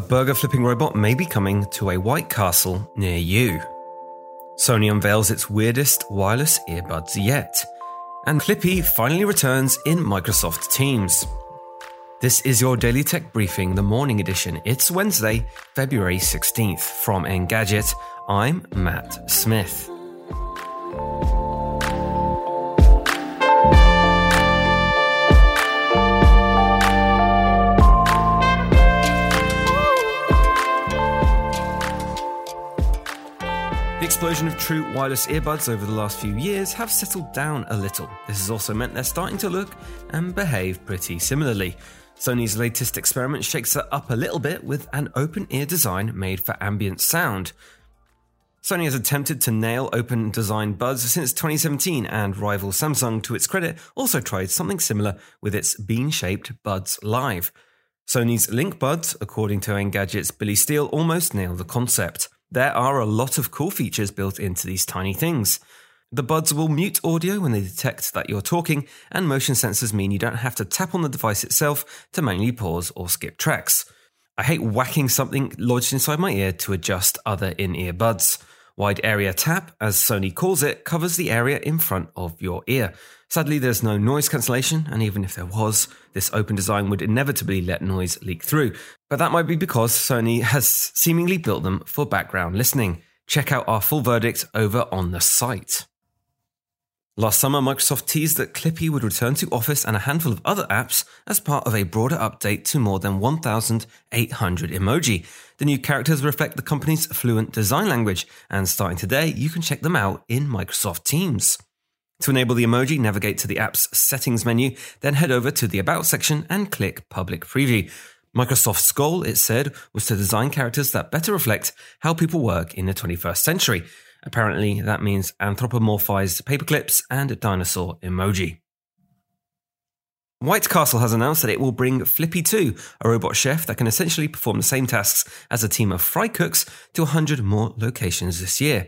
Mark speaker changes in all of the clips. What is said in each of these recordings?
Speaker 1: A burger flipping robot may be coming to a White Castle near you. Sony unveils its weirdest wireless earbuds yet. And Clippy finally returns in Microsoft Teams. This is your Daily Tech Briefing, the morning edition. It's Wednesday, February 16th. From Engadget, I'm Matt Smith. Explosion of true wireless earbuds over the last few years have settled down a little. This has also meant they're starting to look and behave pretty similarly. Sony's latest experiment shakes it up a little bit with an open ear design made for ambient sound. Sony has attempted to nail open design buds since 2017, and rival Samsung, to its credit, also tried something similar with its bean shaped Buds Live. Sony's Link Buds, according to Engadget's Billy Steele, almost nailed the concept. There are a lot of cool features built into these tiny things. The buds will mute audio when they detect that you're talking, and motion sensors mean you don't have to tap on the device itself to manually pause or skip tracks. I hate whacking something lodged inside my ear to adjust other in ear buds. Wide area tap, as Sony calls it, covers the area in front of your ear. Sadly, there's no noise cancellation, and even if there was, this open design would inevitably let noise leak through. But that might be because Sony has seemingly built them for background listening. Check out our full verdict over on the site. Last summer, Microsoft teased that Clippy would return to Office and a handful of other apps as part of a broader update to more than 1,800 emoji. The new characters reflect the company's fluent design language, and starting today, you can check them out in Microsoft Teams. To enable the emoji, navigate to the app's settings menu, then head over to the About section and click Public Preview. Microsoft's goal, it said, was to design characters that better reflect how people work in the 21st century. Apparently, that means anthropomorphized paperclips and a dinosaur emoji. White Castle has announced that it will bring Flippy 2, a robot chef that can essentially perform the same tasks as a team of fry cooks, to 100 more locations this year.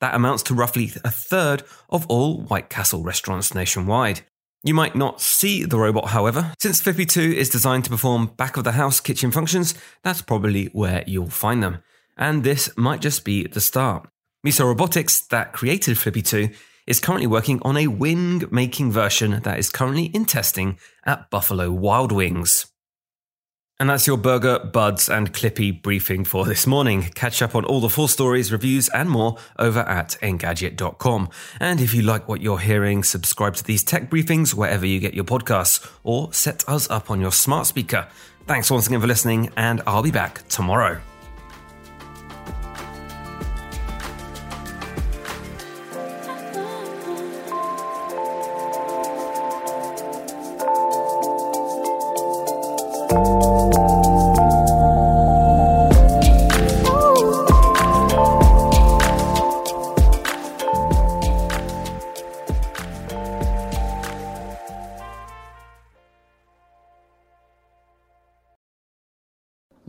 Speaker 1: That amounts to roughly a third of all White Castle restaurants nationwide. You might not see the robot, however. Since Flippy 2 is designed to perform back of the house kitchen functions, that's probably where you'll find them. And this might just be the start. Miso Robotics, that created Flippy 2, is currently working on a wing making version that is currently in testing at Buffalo Wild Wings. And that's your Burger, Buds, and Clippy briefing for this morning. Catch up on all the full stories, reviews, and more over at Engadget.com. And if you like what you're hearing, subscribe to these tech briefings wherever you get your podcasts, or set us up on your smart speaker. Thanks once again for listening, and I'll be back tomorrow.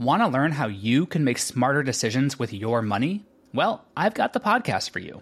Speaker 2: Want to learn how you can make smarter decisions with your money? Well, I've got the podcast for you.